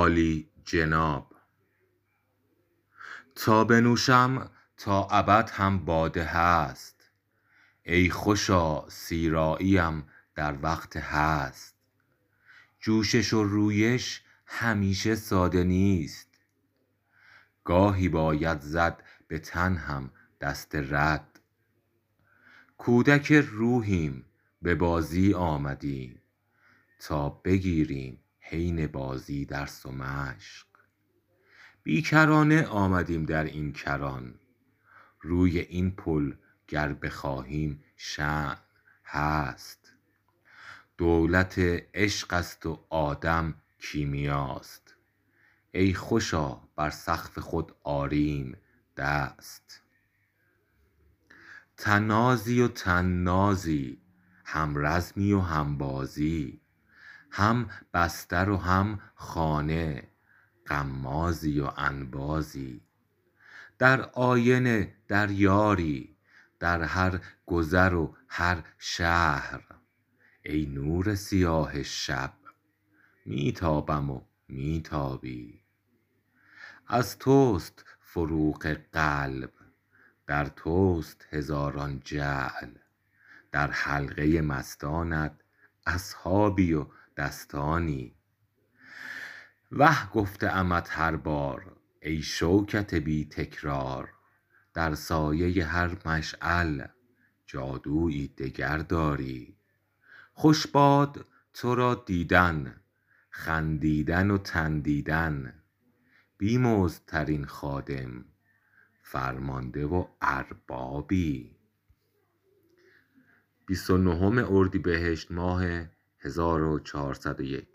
عالی جناب. تا بنوشم تا ابد هم باده هست. ای خوشا سیراییم در وقت هست. جوشش و رویش همیشه ساده نیست. گاهی باید زد به تن هم دست رد. کودک روحیم به بازی آمدیم. تا بگیریم حین بازی درس و مشق بی کرانه آمدیم در این کران. روی این پل گر بخواهیم شمع هست. دولت عشق است و آدم کیمیاست. ای خوشا بر سقف خود آریم دست. طنازی و طنازی هم رزمی و هم بازی. هم بستر و هم خانه غمازی و انبازی. در آینه در یاری در هر گذر و هر شهر. ای نور سیاه شب می تابم و می تابی از توست فروغ قلب در توست هزاران جعل. در حلقه مستانت اصحابی و دستانی. وه گفته امت هر بار ای شوکت بی تکرار در سایه هر مشعل جادویی دگر داری. خوش باد تو را دیدن خندیدن و تن دیدن بیمزدترین خادم فرمانده و اربابی. 29 اردیبهشت ماه 1401